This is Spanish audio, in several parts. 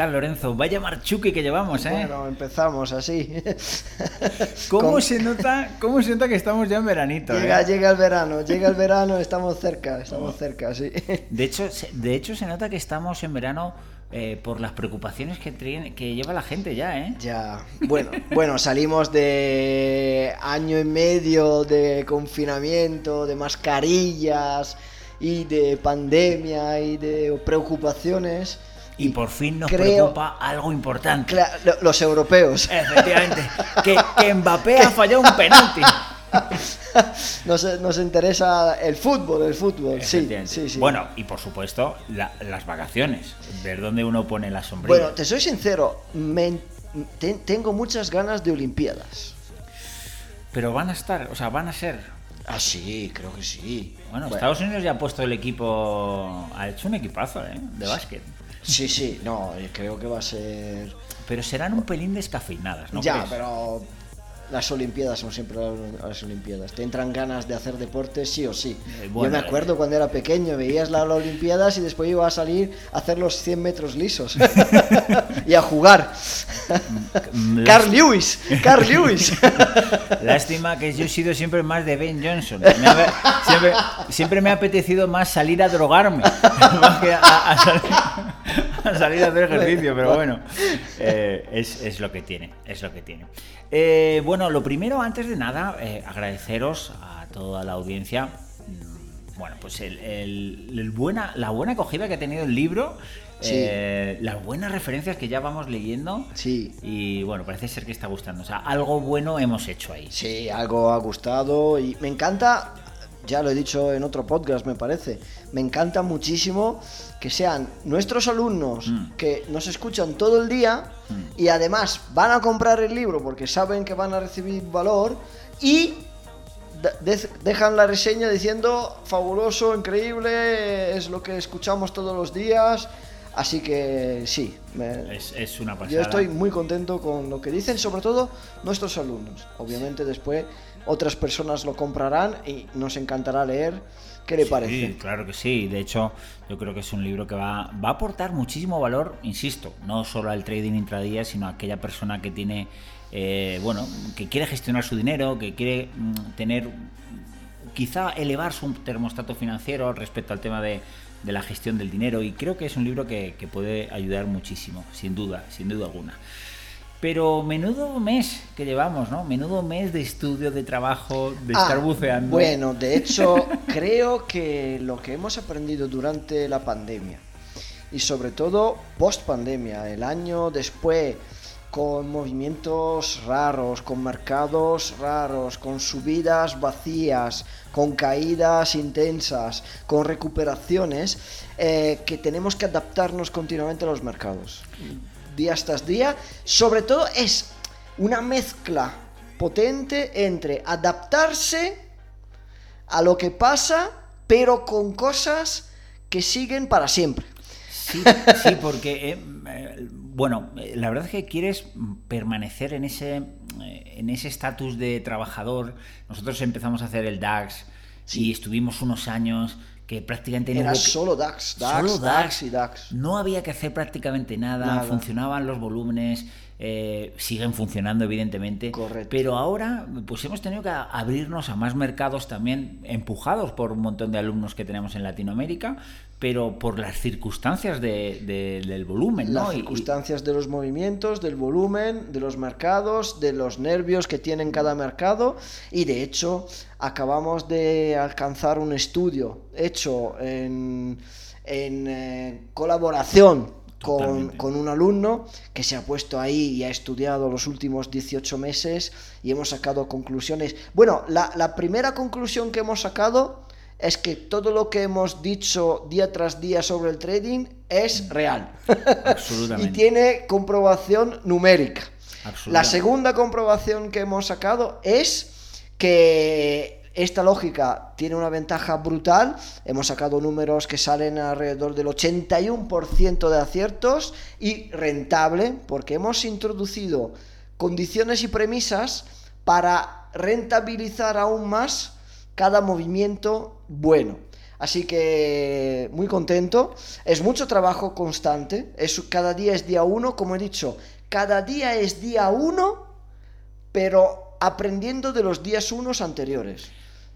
tal, Lorenzo? Vaya marchuque que llevamos, ¿eh? Bueno, empezamos así. ¿Cómo, Con- se nota, ¿Cómo se nota que estamos ya en veranito? eh? Llega, llega el verano, llega el verano, estamos cerca, estamos cerca, sí. De hecho, se- de hecho, se nota que estamos en verano eh, por las preocupaciones que, que lleva la gente ya, ¿eh? Ya, bueno, bueno, salimos de año y medio de confinamiento, de mascarillas y de pandemia y de preocupaciones. Y por fin nos creo- preocupa algo importante. Los europeos. Efectivamente, que, que Mbappé ha fallado un penalti. Nos, nos interesa el fútbol, el fútbol, sí, sí, sí. Bueno, y por supuesto, la- las vacaciones. Ver dónde uno pone la sombrilla. Bueno, te soy sincero, me- te- tengo muchas ganas de Olimpiadas. Pero van a estar, o sea, van a ser. Ah, sí, creo que sí. Bueno, Estados Unidos ya ha puesto el equipo. Ha hecho un equipazo, ¿eh? De básquet. Sí, sí, no, eh, creo que va a ser... Pero serán un pelín descafeinadas, ¿no? ya, crees? pero las Olimpiadas son siempre las- las Olimpiadas. Te entran ganas de hacer deporte sí o sí. Eh, bueno, Yo me acuerdo cuando era pequeño, veías las Olimpiadas y después iba a salir a hacer los 100 metros lisos y a jugar. Mm, Carl Lewis, Carl Lewis. Lástima que yo he sido siempre más de Ben Johnson. Me ha- siempre, siempre me ha apetecido más salir a drogarme más que a, a salir, a salir a hacer ejercicio, pero bueno, eh, es, es lo que tiene, es lo que tiene. Eh, bueno, lo primero, antes de nada, eh, agradeceros a toda la audiencia. mm, Bueno, pues el, el- el buena, la buena acogida que ha tenido el libro, Sí. eh, las buenas referencias que ya vamos leyendo. Sí. Y bueno, parece ser que está gustando. O sea, algo bueno hemos hecho ahí. Sí, algo ha gustado y me encanta, ya lo he dicho en otro podcast me parece, me encanta muchísimo que sean nuestros alumnos Mm. que nos escuchan todo el día y además van a comprar el libro porque saben que van a recibir valor y de- de- dejan la reseña diciendo fabuloso, increíble, es lo que escuchamos todos los días. Así que sí, me- Es, es una pasada. yo estoy muy contento con lo que dicen, sobre todo nuestros alumnos. Obviamente después otras personas lo comprarán y nos encantará leer. ¿Qué le Sí, parece? claro que sí. De hecho, yo creo que es un libro que va, va a aportar muchísimo valor, insisto, no solo al trading intradía, sino a aquella persona que tiene, eh, bueno, que quiere gestionar su dinero, que quiere mm, tener, quizá elevar su termostato financiero respecto al tema de, de la gestión del dinero. Y creo que es un libro que, que puede ayudar muchísimo, sin duda, sin duda alguna. Pero menudo mes que llevamos, ¿no? Menudo mes de estudio, de trabajo, de Ah, estar buceando. Bueno, de hecho, creo que lo que hemos aprendido durante la pandemia y sobre todo post pandemia, el año después, con movimientos raros, con mercados raros, con subidas vacías, con caídas intensas, con recuperaciones, eh, que tenemos que adaptarnos continuamente a los mercados. Día tras día, sobre todo es una mezcla potente entre adaptarse a lo que pasa, pero con cosas que siguen para siempre. Sí, sí, porque, eh, eh, bueno, eh, la verdad es que quieres permanecer en ese en ese estatus de trabajador. Nosotros empezamos a hacer el DAX y estuvimos unos años que prácticamente no Era hubo que- solo DAX, DAX, Solo DAX y DAX. No había que hacer prácticamente nada, Nada. funcionaban los volúmenes, eh, siguen funcionando evidentemente, Correcto. pero ahora pues hemos tenido que abrirnos a más mercados también, empujados por un montón de alumnos que tenemos en Latinoamérica, pero por las circunstancias de- de- del volumen, Las ¿no? Y- y- circunstancias de los movimientos, del volumen, de los mercados, de los nervios que tienen cada mercado y de hecho acabamos de alcanzar un estudio hecho en, en, eh, colaboración con, con un alumno que se ha puesto ahí y ha estudiado los últimos 18 meses y hemos sacado conclusiones. Bueno, la, la primera conclusión que hemos sacado es que todo lo que hemos dicho día tras día sobre el trading es real. Absolutamente. y tiene comprobación numérica. La segunda comprobación que hemos sacado es que esta lógica tiene una ventaja brutal. Hemos sacado números que salen alrededor del 81% de aciertos y rentable porque hemos introducido condiciones y premisas para rentabilizar aún más cada movimiento bueno. Así que muy contento. Es mucho trabajo constante. Es, cada día es día uno, como he dicho. Cada día es día uno, pero aprendiendo de los días unos anteriores.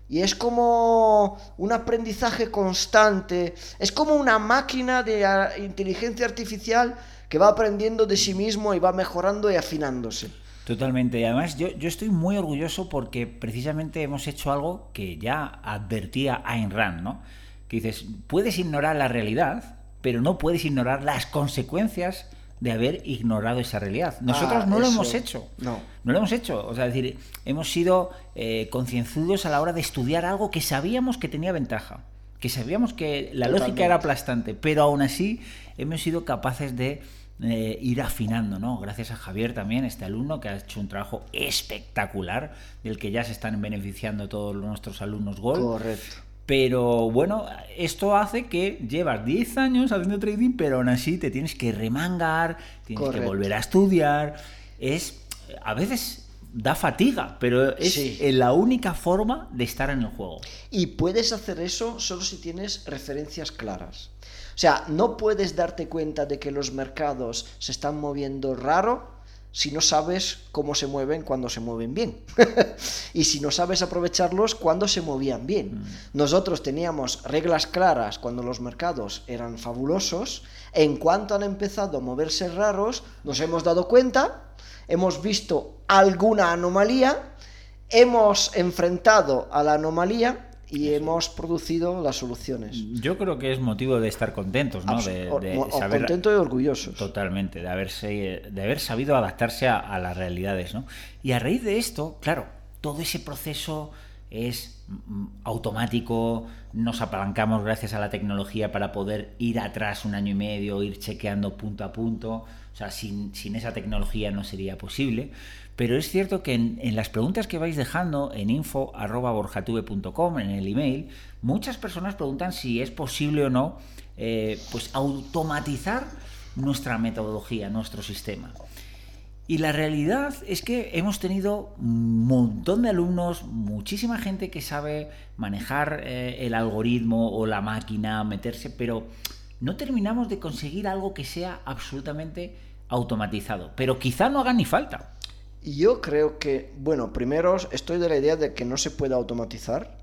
Y es como un aprendizaje constante. Es como una máquina de ah, inteligencia artificial que va aprendiendo de sí mismo y va mejorando y afinándose. Totalmente. Y además yo, yo, estoy muy orgulloso porque precisamente hemos hecho algo que ya advertía Ayn Rand, ¿no? Que dices, puedes ignorar la realidad, pero no puedes ignorar las consecuencias de haber ignorado esa realidad. Nosotros Ah, no lo hemos hecho. No. No lo hemos hecho. O sea, es decir, hemos sido eh, concienzudos a la hora de estudiar algo que sabíamos que tenía ventaja. Que sabíamos que la lógica era aplastante, pero aún así hemos sido capaces de eh, ir afinando, ¿no? Gracias a Javier también, este alumno que ha hecho un trabajo espectacular, del que ya se están beneficiando todos nuestros alumnos Gold. Correcto. Pero bueno, esto hace que llevas 10 años haciendo trading, pero aún así te tienes que remangar, tienes que volver a estudiar. Es a veces da fatiga, pero es Sí. la única forma de estar en el juego. Y puedes hacer eso solo si tienes referencias claras. O sea, no puedes darte cuenta de que los mercados se están moviendo raro si no sabes cómo se mueven cuando se mueven bien. y si no sabes aprovecharlos cuando se movían bien. Nosotros teníamos reglas claras cuando los mercados eran fabulosos. En cuanto han empezado a moverse raros, nos hemos dado cuenta, hemos visto alguna anomalía, hemos enfrentado a la anomalía y hemos producido las soluciones. Yo creo que es motivo de estar contentos, ¿no? De, de o- o saber contento y orgullosos. Totalmente, de haberse, de haber sabido adaptarse a, a las realidades, ¿no? Y a raíz de esto, claro, todo ese proceso es mm, automático, nos apalancamos gracias a la tecnología para poder ir atrás un año y medio, ir chequeando punto a punto, o sea, sin, sin esa tecnología no sería posible. Pero es cierto que en, las preguntas que vais dejando en info.borjatube.com, en el email, muchas personas preguntan si es posible o no eh, pues automatizar nuestra metodología, nuestro sistema. Y la realidad es que hemos tenido un montón de alumnos, muchísima gente que sabe manejar eh, el algoritmo o la máquina, meterse, pero no terminamos de conseguir algo que sea absolutamente automatizado. Pero quizá no haga ni falta. Yo creo que, bueno, primero estoy de la idea de que no se puede automatizar,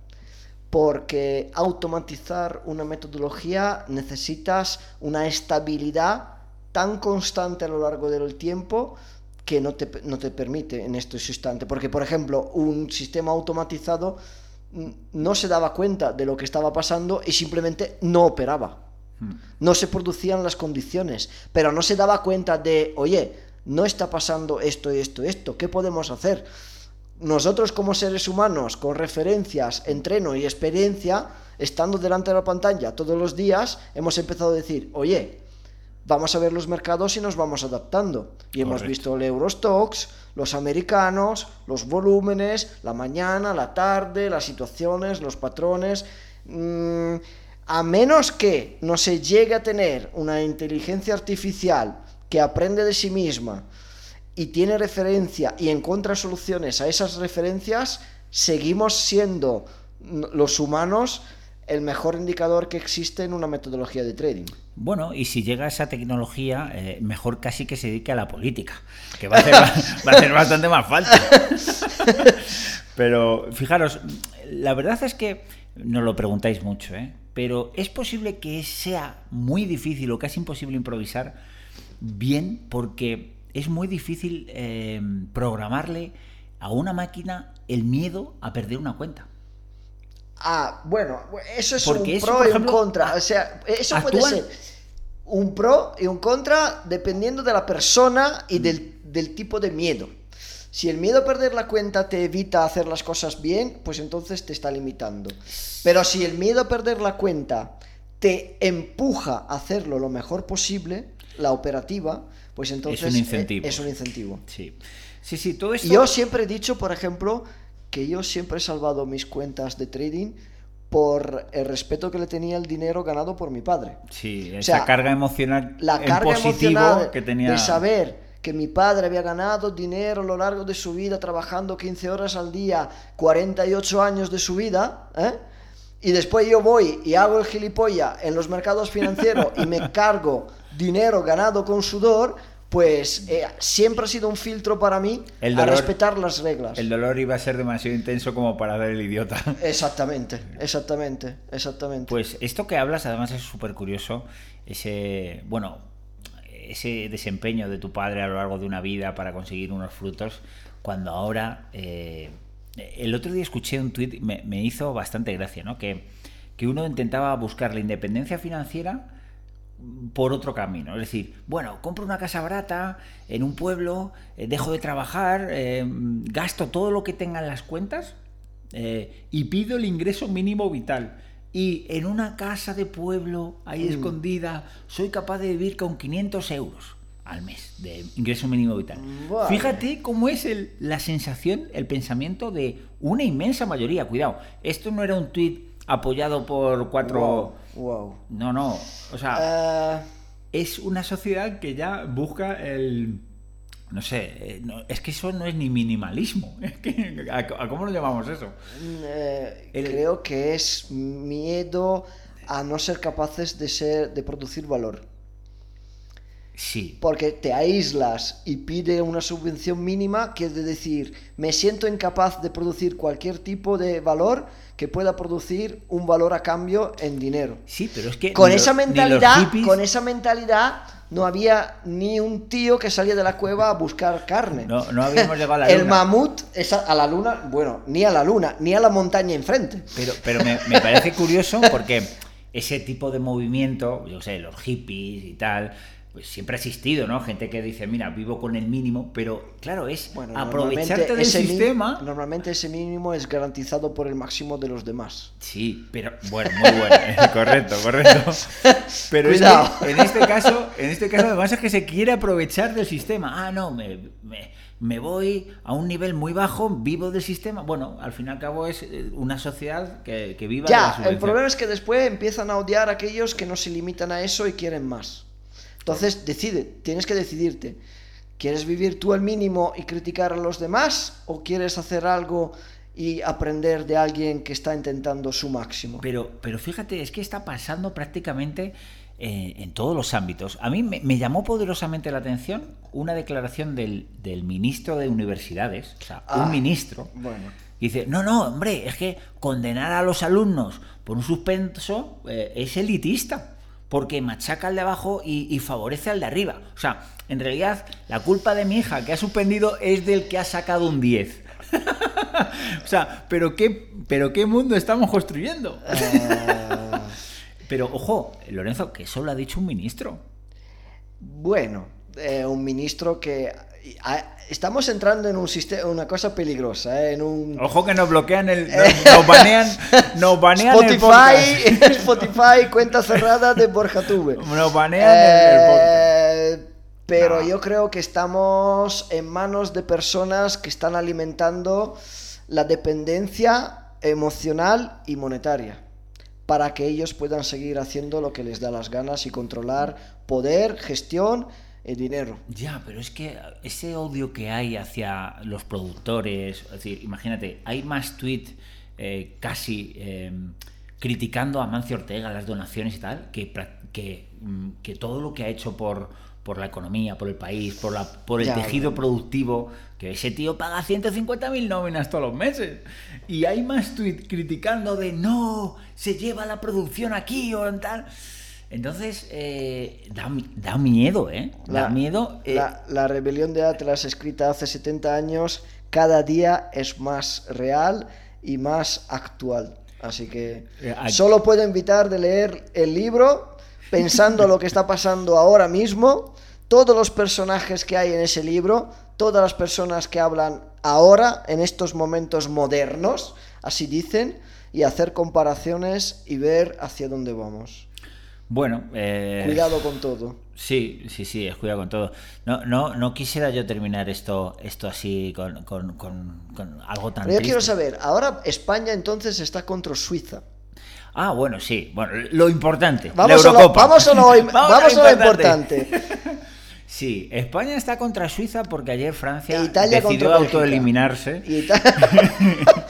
porque automatizar una metodología necesitas una estabilidad tan constante a lo largo del tiempo que no te, no te permite en estos instantes. Porque, por ejemplo, un sistema automatizado mm, no se daba cuenta de lo que estaba pasando y simplemente no operaba. No se producían las condiciones, pero no se daba cuenta de, oye, no está pasando esto esto esto, ¿qué podemos hacer? Nosotros como seres humanos, con referencias, entreno y experiencia, estando delante de la pantalla todos los días, hemos empezado a decir, oye, vamos a ver los mercados y nos vamos adaptando. Y hemos Correcto. visto el Eurostox, los americanos, los volúmenes, la mañana, la tarde, las situaciones, los patrones. Mm, a menos que no se llegue a tener una inteligencia artificial que aprende de sí misma y tiene referencia y encuentra soluciones a esas referencias, seguimos siendo los humanos el mejor indicador que existe en una metodología de trading. Bueno, y si llega esa tecnología, eh, mejor casi que se dedique a la política, que va a hacer, va a hacer bastante más falta. Pero fijaros, la verdad es que nos lo preguntáis mucho, ¿eh? pero es posible que sea muy difícil o casi imposible improvisar bien porque es muy difícil eh, programarle a una máquina el miedo a perder una cuenta. Ah, bueno, eso es Porque un eso, pro por y un contra. O sea, eso puede actúan- ser un pro y un contra dependiendo de la persona y del, del tipo de miedo. Si el miedo a perder la cuenta te evita hacer las cosas bien, pues entonces te está limitando. Pero si el miedo a perder la cuenta te empuja a hacerlo lo mejor posible, la operativa, pues entonces un eh, incentivo. es un incentivo. Sí, sí, sí todo esto... Yo siempre he dicho, por ejemplo, que yo siempre he salvado mis cuentas de trading por el respeto que le tenía el dinero ganado por mi padre. Sí, esa sea, carga emocional La en carga positivo emocional que tenía... de saber que mi padre había ganado dinero a lo largo de su vida trabajando 15 horas al día, 48 años de su vida, ¿eh? y después yo voy y hago el gilipollas en los mercados financieros y me cargo dinero ganado con sudor, pues eh, siempre ha sido un filtro para mí El a respetar las reglas. El dolor iba a ser demasiado intenso como para dar el idiota. Exactamente, exactamente, exactamente. Pues esto que hablas además es súper curioso, ese, bueno, ese desempeño de tu padre a lo largo de una vida para conseguir unos frutos, cuando ahora, eh, el otro día escuché un tuit, me, me hizo bastante gracia, ¿no? Que, que uno intentaba buscar la independencia financiera por otro camino. Es decir, bueno, compro una casa barata en un pueblo, eh, dejo de trabajar, eh, gasto todo lo que tenga en las cuentas eh, y pido el ingreso mínimo vital. Y en una casa de pueblo, ahí escondida, soy capaz de vivir con 500 euros al mes de ingreso mínimo vital. Vale. Fíjate cómo es el- la sensación, el pensamiento de una inmensa mayoría. Cuidado, esto no era un tuit apoyado por cuatro... Wow, wow. No, no. O sea, Ah, es una sociedad que ya busca el. No sé, eh, no- es que eso no es ni minimalismo. Es que, ¿a, a cómo lo llamamos eso? eh, El- Creo que es miedo a no ser capaces de ser, de producir valor. Sí. Porque te aíslas y pide una subvención mínima, que es de decir, me siento incapaz de producir cualquier tipo de valor que pueda producir un valor a cambio en dinero. Sí, pero es que. Con ni esa ni mentalidad, hippies- con esa mentalidad, no había ni un tío que salía de la cueva a buscar carne. No, no habíamos llegado a la El luna. mamut es a, a la luna, bueno, ni a la luna, ni a la montaña enfrente. Pero, pero me, me parece curioso porque ese tipo de movimiento, yo sé, los hippies y tal, pues siempre ha existido, ¿no? Gente que dice, mira, vivo con el mínimo, pero claro, es Bueno, aprovecharte del sistema. normalmente ese mínimo es garantizado por el máximo de los demás. Sí, pero bueno, muy bueno, correcto, correcto. Pero es Cuidado. que en este caso, en este caso además es que se quiere aprovechar del sistema. Ah, no, me, me, me voy a un nivel muy bajo, vivo del sistema. Bueno, al fin y al cabo es eh, una sociedad que, que viva de la Ya, el problema es que después empiezan a odiar a aquellos que no se limitan a eso y quieren más. Entonces, decide, tienes que decidirte. ¿Quieres vivir tú al mínimo y criticar a los demás? ¿O quieres hacer algo y aprender de alguien que está intentando su máximo? Pero, pero fíjate, es que está pasando prácticamente eh, en todos los ámbitos. A mí me, me llamó poderosamente la atención una declaración del, del ministro de Universidades, o sea, Ah, un ministro, bueno. Dice, no, no, hombre, es que condenar a los alumnos por un suspenso eh, es elitista, porque machaca al de abajo y, y favorece al de arriba. O sea, en realidad, la culpa de mi hija que ha suspendido es del que ha sacado un 10. o sea, ¿pero qué, pero qué mundo estamos construyendo? Eh, Pero ojo, Lorenzo, que eso lo ha dicho un ministro. bueno, eh, un ministro que... Estamos entrando en un sistema, una cosa peligrosa, eh, en un... Ojo que nos bloquean el. Nos, nos banean, nos banean el podcast. Spotify, Spotify, cuenta cerrada de Borja Tuve. Nos banean el- el podcast. Eh, pero No. yo creo que estamos en manos de personas que están alimentando la dependencia emocional y monetaria para que ellos puedan seguir haciendo lo que les da las ganas y controlar poder, gestión y dinero. Ya, pero es que ese odio que hay hacia los productores, es decir, imagínate, hay más tweets eh, casi eh, criticando a Mancio Ortega, las donaciones y tal, que, mm, que todo lo que ha hecho por, por la economía, por el país, por, la, por el Ya, tejido productivo, que ese tío paga 150.000 nóminas todos los meses. Y hay más tweets criticando de no, se lleva la producción aquí o en tal. Entonces, eh, da, da miedo, ¿eh? Da La- miedo. eh, La, la rebelión de Atlas escrita hace 70 años cada día es más real y más actual. Así que Eh, solo puedo invitar de leer el libro pensando lo que está pasando ahora mismo, todos los personajes que hay en ese libro, todas las personas que hablan ahora, en estos momentos modernos, así dicen, y hacer comparaciones y ver hacia dónde vamos. Bueno, eh, Cuidado con todo. Sí, sí, sí, es cuidado con todo. No, no, no quisiera yo terminar esto, esto así con, con- con- con algo tan Pero yo quiero saber, ahora España entonces está contra Suiza. Ah, bueno, sí. Bueno, lo importante. Vamos, la a lo, vamos a lo, Vamos vamos a lo importante. Sí, España está contra Suiza porque ayer Francia E Italia decidió autoeliminarse. Y ta-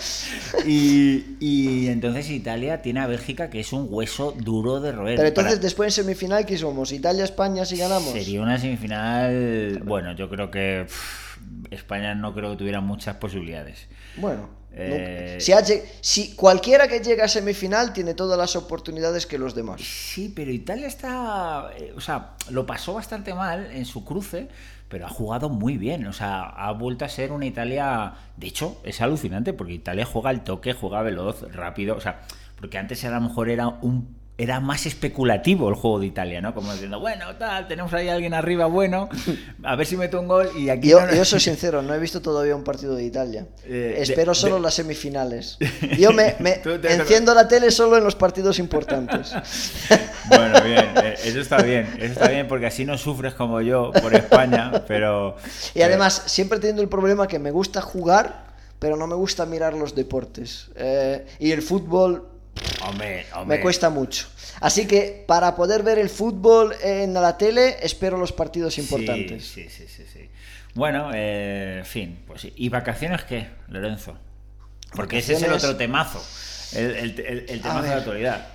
Y, y entonces Italia tiene a Bélgica, que es un hueso duro de roer. Pero entonces, Para- después en semifinal, ¿qué somos? ¿Italia-España si ganamos? Sería una semifinal. Bueno, yo creo que pff, España no creo que tuviera muchas posibilidades. Bueno, Eh, si, ha si cualquiera que llegue a semifinal tiene todas las oportunidades que los demás. Sí, pero Italia está. eh, O sea, lo pasó bastante mal en su cruce, pero ha jugado muy bien. O sea, ha vuelto a ser una Italia. De hecho, es alucinante porque Italia juega al toque, juega veloz, rápido. O sea, porque antes a lo mejor era un. Era más especulativo el juego de Italia, ¿no? Como diciendo, bueno, tal, tenemos ahí a alguien arriba bueno, a ver si meto un gol y aquí. Yo, no- yo soy sincero, no he visto todavía un partido de Italia. Eh, de- Espero solo de- las semifinales. Yo me, me Tú te- enciendo la tele solo en los partidos importantes. Bueno, bien, eh, eso está bien, eso está bien porque así no sufres como yo por España, pero... Y además, siempre teniendo el problema que me gusta jugar, pero no me gusta mirar los deportes. Eh, y el fútbol Hombre, hombre. me cuesta mucho. Así que para poder ver el fútbol en la tele, espero los partidos importantes. Sí, sí, sí, sí. Bueno, eh, en fin, pues. ¿Y vacaciones qué, Lorenzo? Porque ese es el otro temazo, el, el, el- el A temazo de la actualidad.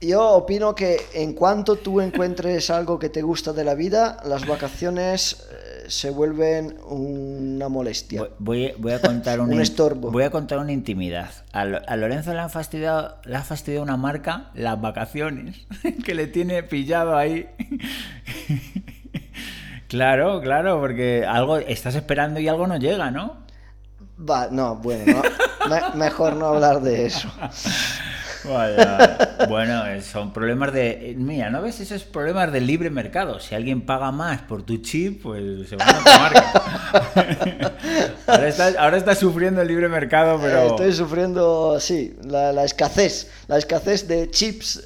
Yo opino que en cuanto tú encuentres algo que te gusta de la vida, las vacaciones eh, se vuelven una molestia. Voy- Voy, a contar Un in- estorbo. Voy a contar una intimidad. A, a Lorenzo le, han fastidiado, le ha fastidiado una marca las vacaciones, que le tiene pillado ahí. claro, claro, porque algo estás esperando y algo no llega, ¿no? Va, no, bueno, no, me- mejor no hablar de eso. Vaya. Bueno, eh, son problemas de. eh, Mira, ¿no ves esos problemas del libre mercado? Si alguien paga más por tu chip, pues se van a tu marca. ahora, estás, ahora estás sufriendo el libre mercado, Eh, pero. Estoy sufriendo, sí, la, la escasez, la escasez de chips,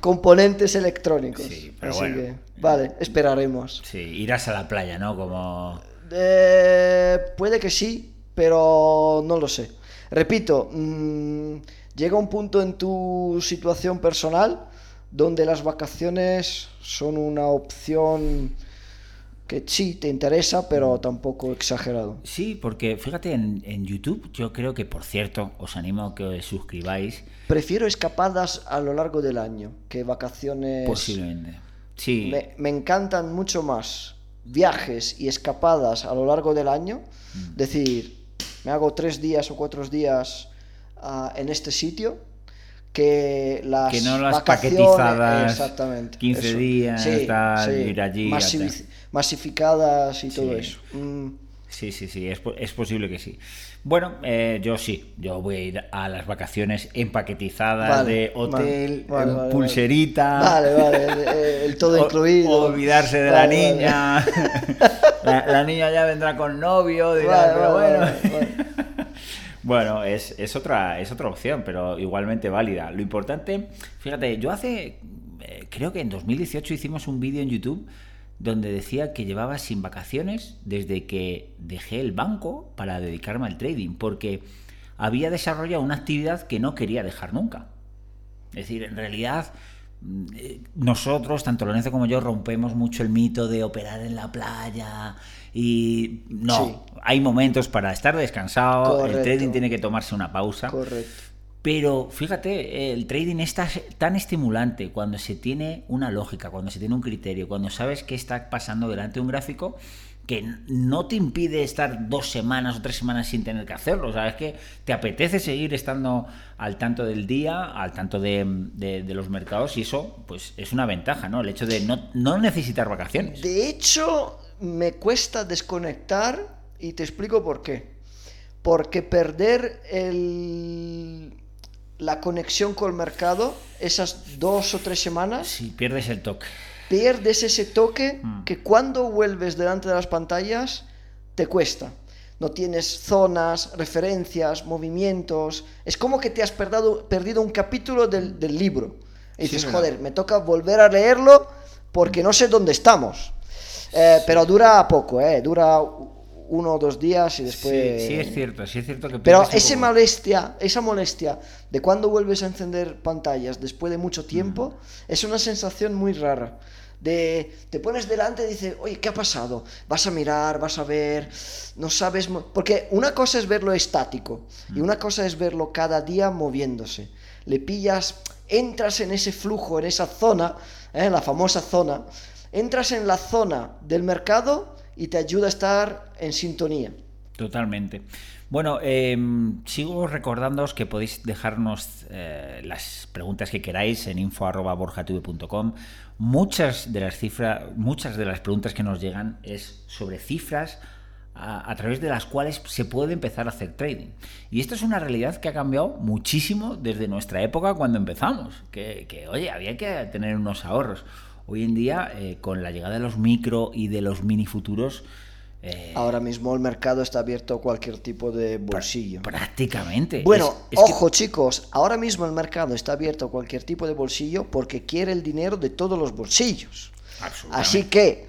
componentes electrónicos. Sí, pero Así bueno. que, vale, esperaremos. Sí, irás a la playa, ¿no? Como. Eh, puede que sí, pero no lo sé. Repito, mm, llega un punto en tu situación personal donde las vacaciones son una opción que sí te interesa, pero tampoco exagerado. Sí, porque fíjate, en, en YouTube, yo creo que, por cierto, os animo a que os suscribáis. Prefiero escapadas a lo largo del año que vacaciones. Posiblemente. Sí. Me, me encantan mucho más viajes y escapadas a lo largo del año. Mm. Decir, me hago tres días o cuatro días ah, en este sitio que las Que no las paquetizadas, exactamente 15 eso. días, tal, ir allí, masificadas y todo Sí. eso Mm, Sí, sí, sí, es, es posible que sí. Bueno, eh, yo sí, yo voy a ir a las vacaciones empaquetizadas Vale, de hotel, vale, vale, vale, pulserita. vale vale el, el todo o- incluido Olvidarse de la niña. la, la niña ya vendrá con novio, dirá, pero bueno. Bueno, es, es otra, es otra opción, pero igualmente válida. Lo importante, fíjate, yo hace, eh, creo que en 2018 hicimos un vídeo en YouTube donde decía que llevaba sin vacaciones desde que dejé el banco para dedicarme al trading, porque había desarrollado una actividad que no quería dejar nunca. Es decir, en realidad mm, eh, nosotros, tanto Lorenzo como yo, rompemos mucho el mito de operar en la playa y no, Sí. hay momentos para estar descansado, el trading tiene que tomarse una pausa. correcto Pero fíjate, el trading es ta- tan estimulante cuando se tiene una lógica, cuando se tiene un criterio, cuando sabes qué está pasando delante de un gráfico que no te impide estar dos semanas o tres semanas sin tener que hacerlo. O sea, es que te apetece seguir estando al tanto del día, al tanto de, de- de los mercados y eso pues es una ventaja, ¿no? El hecho de no, no necesitar vacaciones. De hecho, me cuesta desconectar y te explico por qué. Porque perder el- la conexión con el mercado, esas dos o tres semanas, Si pierdes el toque. pierdes ese toque Mm. que cuando vuelves delante de las pantallas te cuesta. No tienes zonas, referencias, movimientos. Es como que te has perdido, perdido un capítulo del, del libro. Y Sí, dices, joder, me toca volver a leerlo porque no sé dónde estamos. Eh, Pero dura poco, ¿eh? Dura uno o dos días y después... Sí, sí es cierto, sí es cierto que Pero esa molestia, esa molestia de cuando vuelves a encender pantallas después de mucho tiempo, es una sensación muy rara. de te pones delante y dices, oye, ¿qué ha pasado? Vas a mirar, vas a ver, no sabes, porque una cosa es verlo estático y una cosa es verlo cada día moviéndose. Le pillas, entras en ese flujo, en esa zona, en ¿eh? la famosa zona, entras en la zona del mercado y te ayuda a estar en sintonía. Totalmente. Bueno, em, sigo recordándoos que podéis dejarnos eh, las preguntas que queráis en info.borjatv.com. Muchas de las cifras, muchas de las preguntas que nos llegan es sobre cifras a, través de las cuales se puede empezar a hacer trading. Y esto es una realidad que ha cambiado muchísimo desde nuestra época cuando empezamos. Que, oye, había que tener unos ahorros. Hoy en día, eh, con la llegada de los micro y de los mini futuros, eh, Ahora mismo el mercado está abierto a cualquier tipo de bolsillo. Prácticamente. Bueno, ojo chicos, ahora mismo el mercado está abierto a cualquier tipo de bolsillo porque quiere el dinero de todos los bolsillos. Así que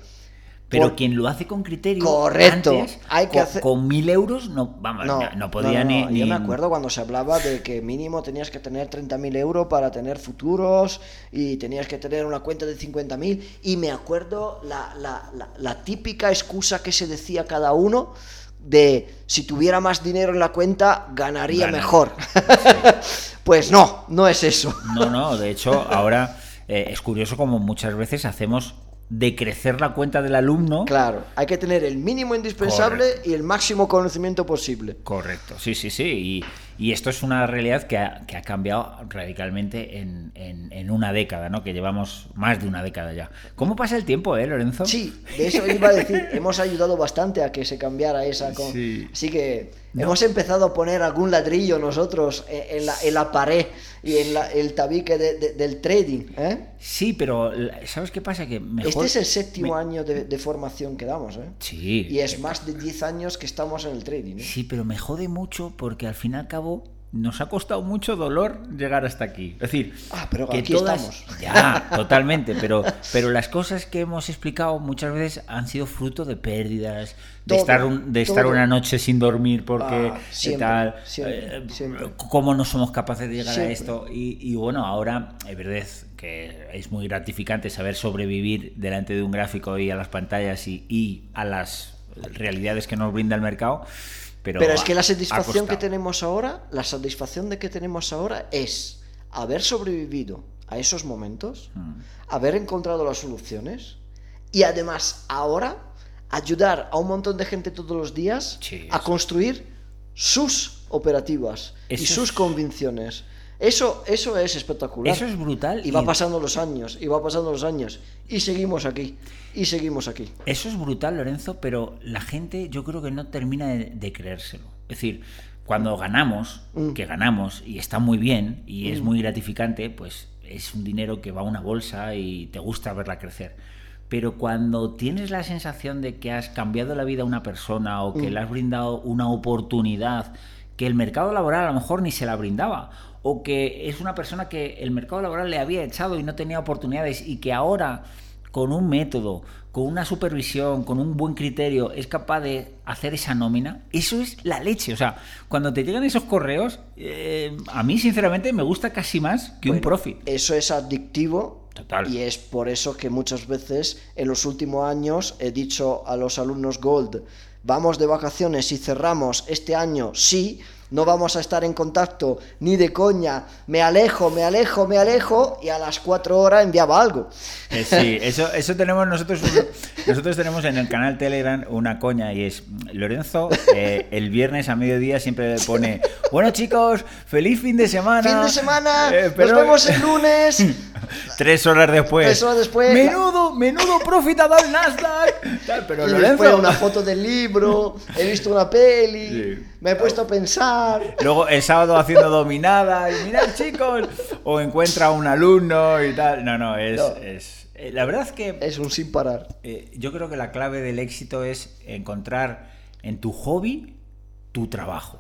pero quien lo hace con criterio. Correcto. hay que con, hacer... con mil euros no, vamos, no, podía ni, Yo me acuerdo cuando se hablaba de que mínimo tenías que tener 30.000 euros para tener futuros y tenías que tener una cuenta de 50.000. Y me acuerdo la, la, la, típica excusa que se decía cada uno de si tuviera más dinero en la cuenta ganaría mejor. pues no, no es eso. No, no, de hecho ahora eh, es curioso como muchas veces hacemos de crecer la cuenta del alumno. Claro, hay que tener el mínimo indispensable y el máximo conocimiento posible. Correcto, sí, sí, sí. Y, y esto es una realidad que ha, que ha cambiado radicalmente en, en, una década, ¿no? Que llevamos más de una década ya. ¿Cómo pasa el tiempo, eh, Lorenzo? Sí, de eso iba a decir. Hemos ayudado bastante a que se cambiara esa. Con... Así que hemos empezado a poner algún ladrillo nosotros en la, en la pared y en el tabique del trading. ¿eh? Sí, pero ¿sabes qué pasa? Que Este es el séptimo año de, formación que damos. ¿eh? Sí. Y es más de 10 años que estamos en el trading. ¿eh? Sí, pero me jode mucho porque al fin y al cabo nos ha costado mucho dolor llegar hasta aquí. Es decir, ah, pero que aquí estamos. Ya, totalmente. Pero, pero las cosas que hemos explicado muchas veces han sido fruto de pérdidas, de estar, de estar una noche sin dormir porque ah, tal. Eh, ¿Cómo no somos capaces de llegar a esto? Y, bueno, ahora es verdad que es muy gratificante saber sobrevivir delante de un gráfico y a las pantallas y, y a las realidades que nos brinda el mercado. Pero, es que la satisfacción que tenemos ahora, la satisfacción de que tenemos ahora es haber sobrevivido a esos momentos, mm. haber encontrado las soluciones y además ahora ayudar a un montón de gente todos los días a construir sus operativas y sus convicciones. Eso, eso es espectacular. Eso es brutal. Y va pasando los años, y va pasando los años. Y seguimos aquí, y seguimos aquí. Eso es brutal, Lorenzo, pero la gente yo creo que no termina de, creérselo. Es decir, cuando ganamos, mm. que ganamos, y está muy bien, y es mm. muy gratificante, pues es un dinero que va a una bolsa y te gusta verla crecer. Pero cuando tienes la sensación de que has cambiado la vida a una persona o que mm. le has brindado una oportunidad que el mercado laboral a lo mejor ni se la brindaba, o que es una persona que el mercado laboral le había echado y no tenía oportunidades y que ahora con un método, con una supervisión, con un buen criterio, es capaz de hacer esa nómina, eso es la leche. O sea, cuando te llegan esos correos, eh, a mí sinceramente me gusta casi más que un profit. Eso es adictivo. Total. Y es por eso que muchas veces en los últimos años he dicho a los alumnos Gold, vamos de vacaciones y cerramos este año, sí, no vamos a estar en contacto ni de coña, me alejo, me alejo, me alejo y a las cuatro horas enviaba algo. Eh, sí, eso, eso tenemos nosotros, nosotros tenemos en el canal Telegram una coña y es Lorenzo, eh, el viernes a mediodía siempre le pone, bueno chicos, feliz fin de semana. Fin de semana, eh, nos vemos el lunes. Tres horas después. Tres horas después. Menudo, menudo profit ha dado el Nasdaq. Pero Lorenzo... una foto del libro, he visto una peli, me he puesto a pensar Luego el sábado haciendo dominada y mirad chicos, o encuentra a un alumno y tal. No, no, es... Eh, la verdad es que... Es un sin parar. Eh, yo creo que la clave del éxito es encontrar en tu hobby tu trabajo.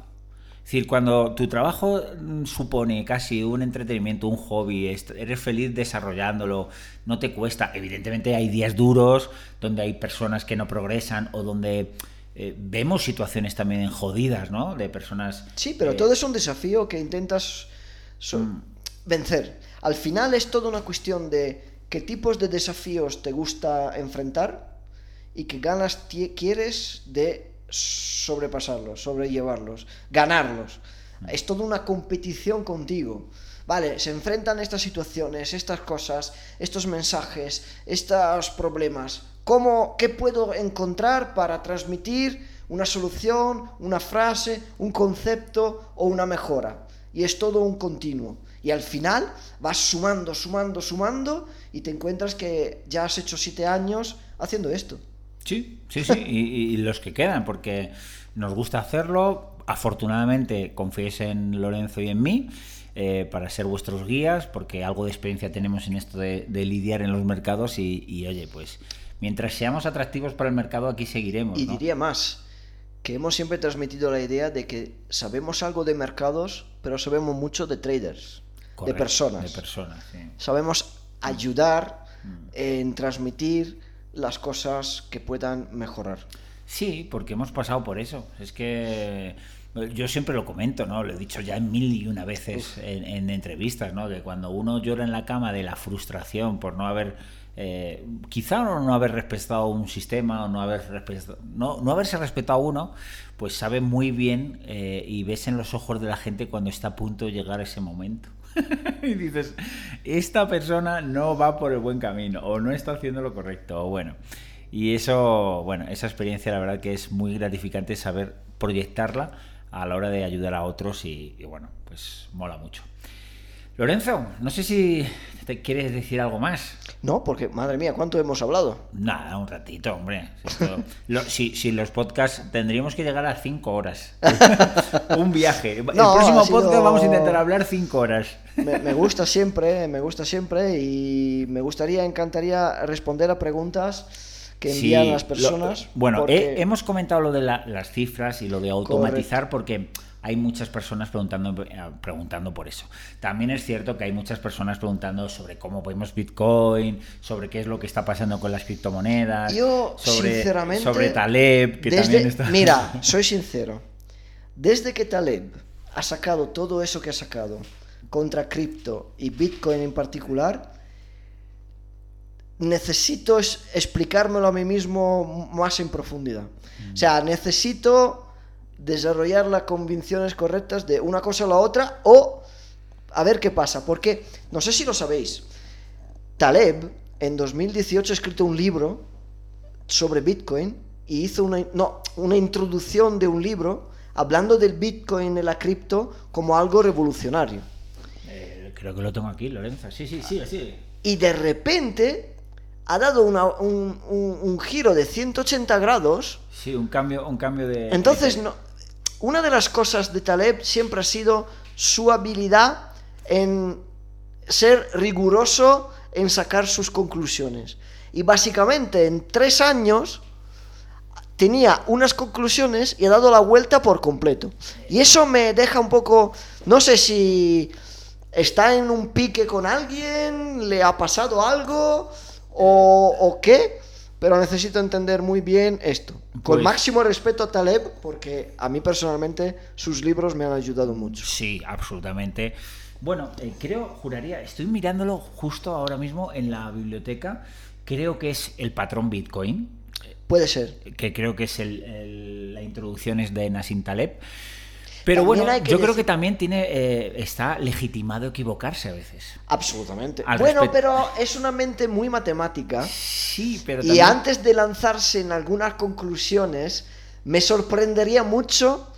Es decir, cuando tu trabajo mm, supone casi un entretenimiento, un hobby, eres feliz desarrollándolo, no te cuesta. Evidentemente hay días duros donde hay personas que no progresan o donde eh, vemos situaciones también jodidas, ¿no? De personas... Sí, pero todo es un desafío que intentas mm. vencer. Al final es toda una cuestión de qué tipos de desafíos te gusta enfrentar y qué ganas quieres de sobrepasarlos, sobrellevarlos, ganarlos. Es toda una competición contigo. Vale, se enfrentan estas situaciones, estas cosas, estos mensajes, estos problemas. ¿Cómo, ¿Qué puedo encontrar para transmitir una solución, una frase, un concepto o una mejora? Y es todo un continuo. Y al final vas sumando, sumando, sumando y te encuentras que ya has hecho siete años haciendo esto. Sí, sí, sí, y, los que quedan, porque nos gusta hacerlo. Afortunadamente confiéis en Lorenzo y en mí. Eh, para ser vuestros guías, porque algo de experiencia tenemos en esto de, lidiar en los mercados y, oye, pues mientras seamos atractivos para el mercado aquí seguiremos. Y diría más, que hemos siempre transmitido la idea de que sabemos algo de mercados, pero sabemos mucho de traders, de personas. De personas, Sabemos ayudar mm. en transmitir las cosas que puedan mejorar. Sí, porque hemos pasado por eso. Es que yo siempre lo comento, ¿no? Lo he dicho ya mil y una veces en, entrevistas, ¿no? Que cuando uno llora en la cama de la frustración por no haber, eh, quizá no, haber respetado un sistema o no, haber no, no haberse respetado uno, pues sabe muy bien eh, y ves en los ojos de la gente cuando está a punto de llegar ese momento. y dices, esta persona no va por el buen camino o no está haciendo lo correcto o bueno. Y eso, bueno, esa experiencia la verdad que es muy gratificante saber proyectarla a la hora de ayudar a otros y, bueno, pues mola mucho. Lorenzo, no sé si te quieres decir algo más. No, porque madre mía, ¿cuánto hemos hablado? Nada, un ratito, hombre. si, los podcasts tendríamos que llegar a cinco horas. un viaje. el próximo podcast vamos a intentar hablar cinco horas. me, gusta siempre, me gusta siempre y me gustaría, encantaría responder a preguntas que envían las personas. bueno, hemos comentado lo de las cifras y lo de automatizar porque hay muchas personas preguntando, eh, preguntando por eso. También es cierto que hay muchas personas preguntando sobre cómo podemos Bitcoin, sobre qué es lo que está pasando con las criptomonedas, Yo, sobre, sinceramente, sobre Taleb, que también está... Mira, soy sincero. Desde que Taleb ha sacado todo eso que ha sacado contra cripto y Bitcoin en particular, necesito explicármelo a mí mismo más en profundidad. O sea, necesito desarrollar las convicciones correctas de una cosa a la otra o a ver qué pasa. Porque, no sé si lo sabéis, Taleb en 2018 ha escrito un libro sobre Bitcoin y hizo una, no, una introducción de un libro hablando del Bitcoin y la cripto como algo revolucionario. Eh, creo que lo tengo aquí, Lorenzo. Sí, sí, sí, sí. Y de repente ha dado un, giro de 180 grados. Sí, un cambio, un cambio de... Entonces, no, una de las cosas de Taleb siempre ha sido su habilidad en ser riguroso en sacar sus conclusiones. Y básicamente en tres años tenía unas conclusiones y ha dado la vuelta por completo. Y eso me deja un poco, no sé si está en un pique con alguien, le ha pasado algo o, qué, pero necesito entender muy bien esto. Con pues- máximo respeto a Taleb, porque a mí personalmente sus libros me han ayudado mucho. Sí, absolutamente. Bueno, eh, creo, juraría, estoy mirándolo justo ahora mismo en la biblioteca. Creo que es el patrón Bitcoin. Puede ser. Que creo que es la introducción es de Nassim Taleb. Pero bueno, yo creo que también tiene eh, está legitimado equivocarse a veces. Absolutamente. bueno, pero es una mente muy matemática. Sí, pero Y antes de lanzarse en algunas conclusiones, me sorprendería mucho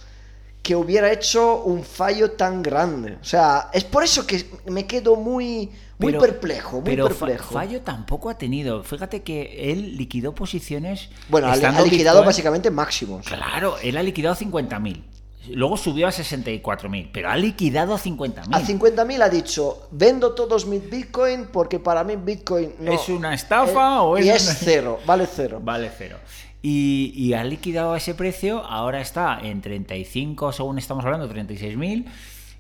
que hubiera hecho un fallo tan grande. O sea, es por eso que me quedo muy, muy perplejo, muy pero perplejo. fallo tampoco ha tenido. Fíjate que él liquidó posiciones. Bueno, ha, liquidado básicamente máximos. Claro, él ha liquidado 50.000. Luego subió a 64.000, pero ha liquidado a 50.000. A 50.000 ha dicho, vendo todos mis Bitcoin porque para mí Bitcoin no... ¿Es una estafa o es...? Y es cero, vale cero. Vale cero. Y, ha liquidado a ese precio, ahora está en 35, según estamos hablando, 36.000.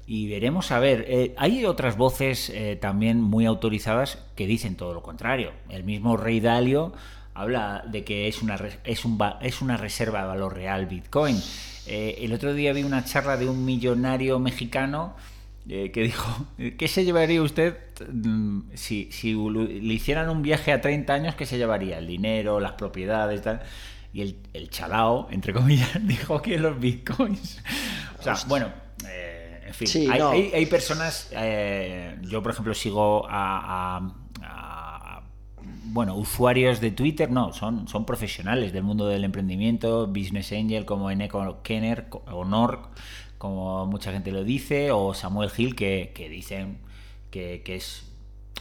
Y veremos a ver. Eh, hay otras voces eh, también muy autorizadas que dicen todo lo contrario. El mismo Rey Dalio habla de que es una, es, un, es una reserva de valor real Bitcoin. Eh, el otro día vi una charla de un millonario mexicano eh, que dijo, ¿qué se llevaría usted mm, si, si le hicieran un viaje a 30 años? ¿Qué se llevaría? El dinero, las propiedades, tal. Y el, el chalao, entre comillas, dijo que los bitcoins. O sea, bueno, eh, en fin, Sí, hay, no. hay- hay personas, yo por ejemplo sigo a, bueno, usuarios de Twitter, no, son, son profesionales del mundo del emprendimiento, Business Angel como Eneco Kenner o Nork, como mucha gente lo dice, o Samuel Hill que, que dicen que, que es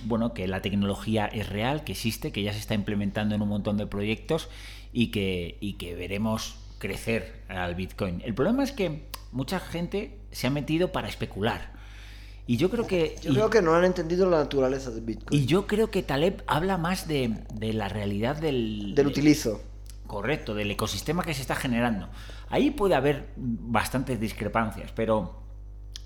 bueno, que la tecnología es real, que existe, que ya se está implementando en un montón de proyectos y que, y que veremos crecer al Bitcoin. El problema es que mucha gente se ha metido para especular. Y yo creo que... Yo y- creo que no han entendido la naturaleza del Bitcoin. y yo creo que Taleb habla más de, de la realidad del... Del de- utilizo. Correcto, del ecosistema que se está generando. Ahí puede haber bastantes discrepancias, pero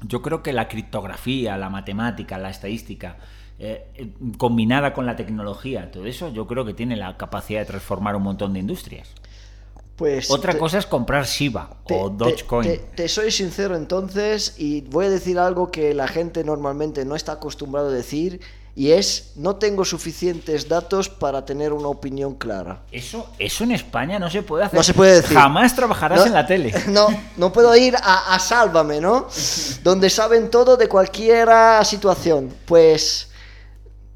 yo creo que la criptografía, la matemática, la estadística, eh, eh, combinada con la tecnología, todo eso, yo creo que tiene la capacidad de transformar un montón de industrias. Pues Otra te- cosa es comprar Shiba te- o Dogecoin. Te, te soy sincero entonces y voy a decir algo que la gente normalmente no está acostumbrado a decir y es no tengo suficientes datos para tener una opinión clara. Eso, eso en España no se puede hacer. No se puede decir. Jamás trabajarás No- en la tele. No, no puedo ir a, a Sálvame, ¿no? Donde saben todo de cualquier situación. Pues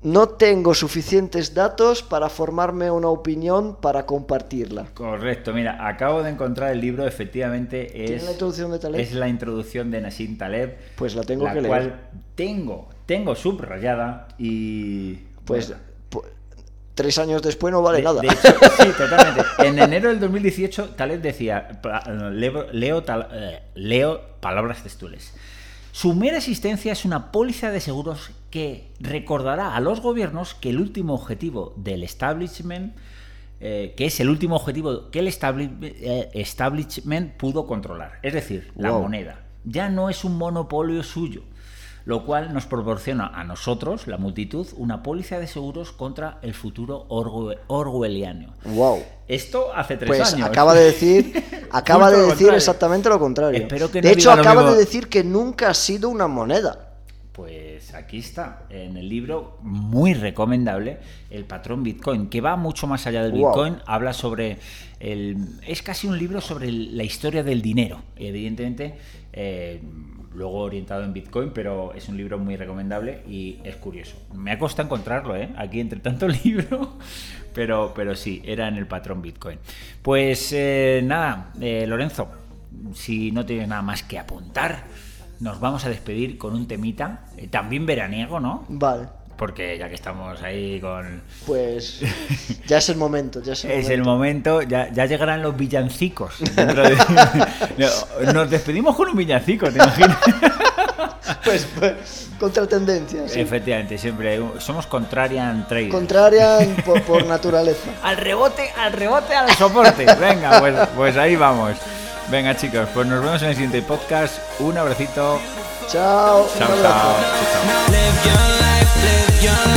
no tengo suficientes datos para formarme una opinión para compartirla. Correcto, mira, acabo de encontrar el libro, efectivamente ¿Tiene es la introducción de Taleb? es la introducción de Nassim Taleb, Pues la tengo la que leer. cual tengo, tengo subrayada y Pues bueno, tres años después no vale de- nada. de hecho, sí, totalmente. En enero del 2018 Taleb decía, leo, leo, eh, leo palabras textuales. Su mera existencia es una póliza de seguros que recordará a los gobiernos que el último objetivo del establishment, eh, que es el último objetivo que el eh, establishment pudo controlar, es decir, la Wow. moneda. Ya no es un monopolio suyo, lo cual nos proporciona a nosotros, la multitud, una póliza de seguros contra el futuro orwe- orwelliano. wow. Esto hace tres Pues años. acaba de decir, acaba de decir contrario. exactamente lo contrario. Espero que de hecho, acaba mismo. de decir que nunca ha sido una moneda. Pues aquí está, en el libro muy recomendable, El patrón Bitcoin, que va mucho más allá del Wow. Bitcoin, habla sobre el... Es casi un libro sobre la historia del dinero, evidentemente, eh, luego orientado en Bitcoin, pero es un libro muy recomendable y es curioso. Me ha costado encontrarlo, ¿eh? Aquí entre tanto libro, pero, pero sí, era en el patrón Bitcoin. Pues eh, nada, eh, Lorenzo, si no tienes nada más que apuntar, nos vamos a despedir con un temita, eh, también veraniego, ¿no? Vale, Porque ya que estamos ahí con... pues ya es el momento, ya es el Es el momento. momento, ya, ya llegarán los villancicos. de- Nos despedimos con un villancico, ¿te imaginas? Pues, pues contra tendencias. sí. Efectivamente, siempre somos contrarian traders. Contraria por, por naturaleza. Al rebote, al rebote, al soporte. Venga, pues, pues ahí vamos. Venga chicos, pues nos vemos en el siguiente podcast. Un abracito. Chao. Chao, chao. chao, chao.